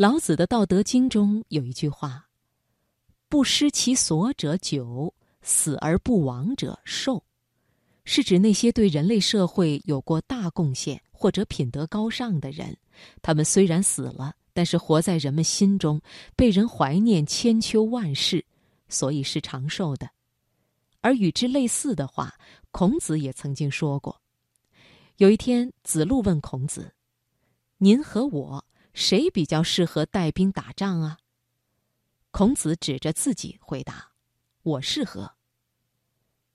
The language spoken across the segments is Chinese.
老子的《道德经》中有一句话：“不失其所者久，死而不亡者寿。”是指那些对人类社会有过大贡献或者品德高尚的人，他们虽然死了，但是活在人们心中，被人怀念千秋万世，所以是长寿的。而与之类似的话，孔子也曾经说过。有一天，子路问孔子：“您和我谁比较适合带兵打仗啊？”孔子指着自己回答：“我适合。”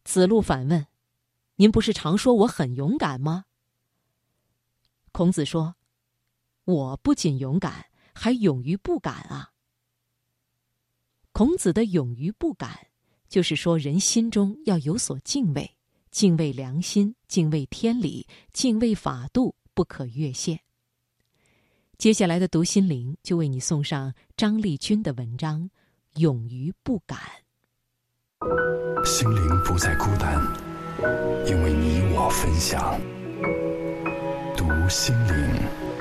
子路反问。您不是常说我很勇敢吗？孔子说：“我不仅勇敢，还勇于不敢啊。”孔子的勇于不敢，就是说人心中要有所敬畏，敬畏良心，敬畏天理，敬畏法度，不可越线。接下来的读心灵就为你送上张丽君的文章《勇于不敢》，心灵不再孤单。因为你我分享，读心灵，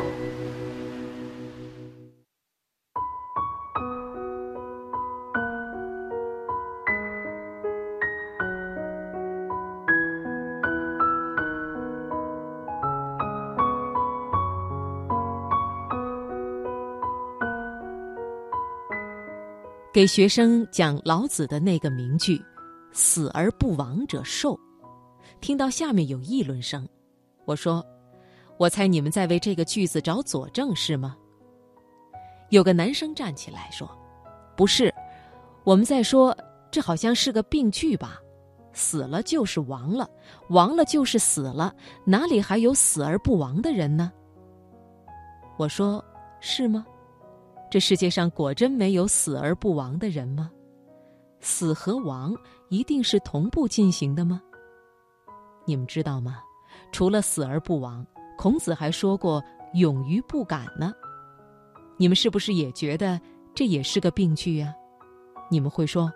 给学生讲老子的那个名句：“死而不亡者寿。”听到下面有议论声，我说：“我猜你们在为这个句子找佐证是吗？”有个男生站起来说：“不是，我们在说这好像是个病句吧？死了就是亡了，亡了就是死了，哪里还有死而不亡的人呢？”我说：“是吗？这世界上果真没有死而不亡的人吗？死和亡一定是同步进行的吗？”你们知道吗？除了死而不亡，孔子还说过“勇于不敢”呢。你们是不是也觉得这也是个病句啊？你们会说：“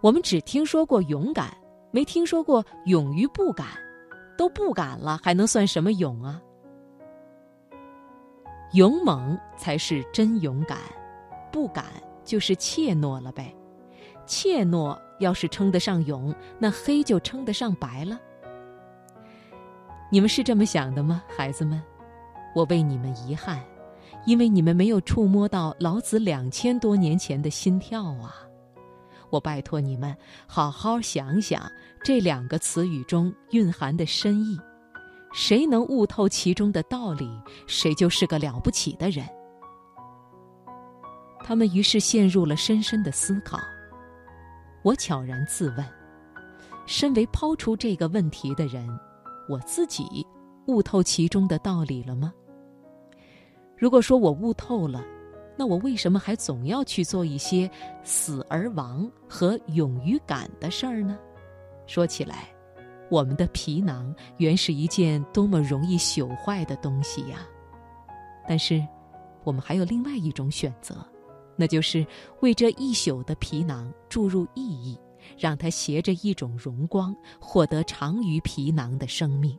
我们只听说过勇敢，没听说过勇于不敢。都不敢了，还能算什么勇啊？勇猛才是真勇敢，不敢就是怯懦了呗。怯懦要是称得上勇，那黑就称得上白了。”你们是这么想的吗，孩子们？我为你们遗憾，因为你们没有触摸到老子两千多年前的心跳啊！我拜托你们好好想想这两个词语中蕴含的深意，谁能悟透其中的道理，谁就是个了不起的人。他们于是陷入了深深的思考。我悄然自问：身为抛出这个问题的人。我自己悟透其中的道理了吗？如果说我悟透了，那我为什么还总要去做一些死而亡和勇于敢的事儿呢？说起来，我们的皮囊原是一件多么容易朽坏的东西呀！但是，我们还有另外一种选择，那就是为这一宿的皮囊注入意义。让它携着一种荣光，获得长于皮囊的生命。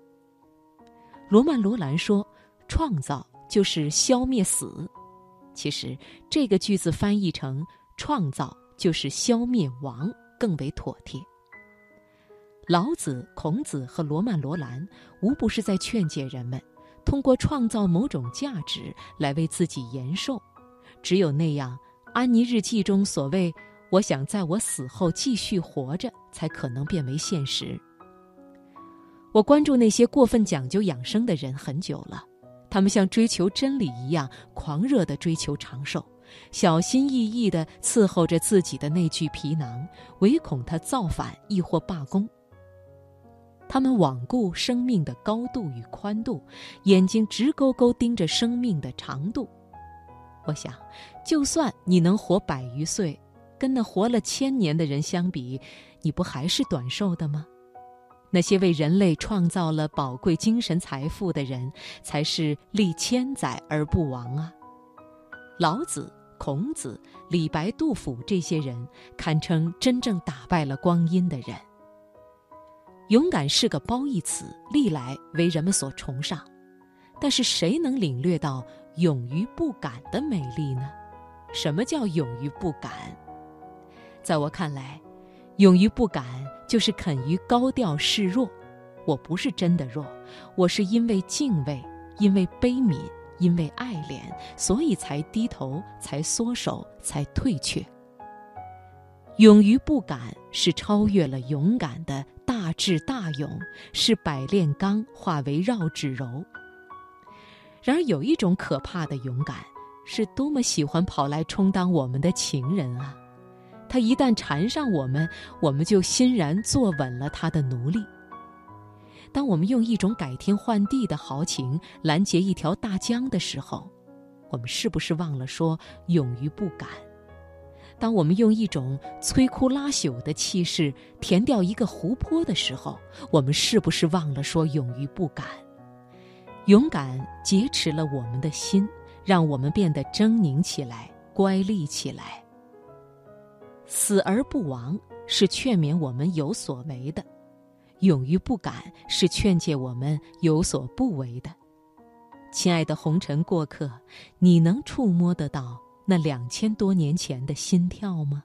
罗曼·罗兰说：“创造就是消灭死。”其实，这个句子翻译成“创造就是消灭亡”更为妥帖。老子、孔子和罗曼·罗兰无不是在劝诫人们，通过创造某种价值来为自己延寿。只有那样，安妮日记中所谓。我想在我死后继续活着，才可能变为现实。我关注那些过分讲究养生的人很久了，他们像追求真理一样狂热地追求长寿，小心翼翼地伺候着自己的那具皮囊，唯恐它造反亦或罢工。他们罔顾生命的高度与宽度，眼睛直勾勾盯着生命的长度。我想，就算你能活百余岁。跟那活了千年的人相比，你不还是短寿的吗？那些为人类创造了宝贵精神财富的人，才是历千载而不亡啊！老子、孔子、李白、杜甫这些人，堪称真正打败了光阴的人。勇敢是个褒义词，历来为人们所崇尚，但是谁能领略到勇于不敢的美丽呢？什么叫勇于不敢？在我看来，勇于不敢就是肯于高调示弱。我不是真的弱，我是因为敬畏，因为悲悯，因为爱怜，所以才低头，才缩手，才退却。勇于不敢是超越了勇敢的大智大勇，是百炼钢化为绕指柔。然而有一种可怕的勇敢，是多么喜欢跑来充当我们的情人啊！他一旦缠上我们，我们就欣然坐稳了他的奴隶。当我们用一种改天换地的豪情拦截一条大江的时候，我们是不是忘了说勇于不敢？当我们用一种摧枯拉朽的气势填掉一个湖泊的时候，我们是不是忘了说勇于不敢？勇敢劫持了我们的心，让我们变得狰狞起来、乖戾起来。死而不亡是劝勉我们有所为的，勇于不敢是劝诫我们有所不为的。亲爱的红尘过客，你能触摸得到？那两千多年前的心跳吗？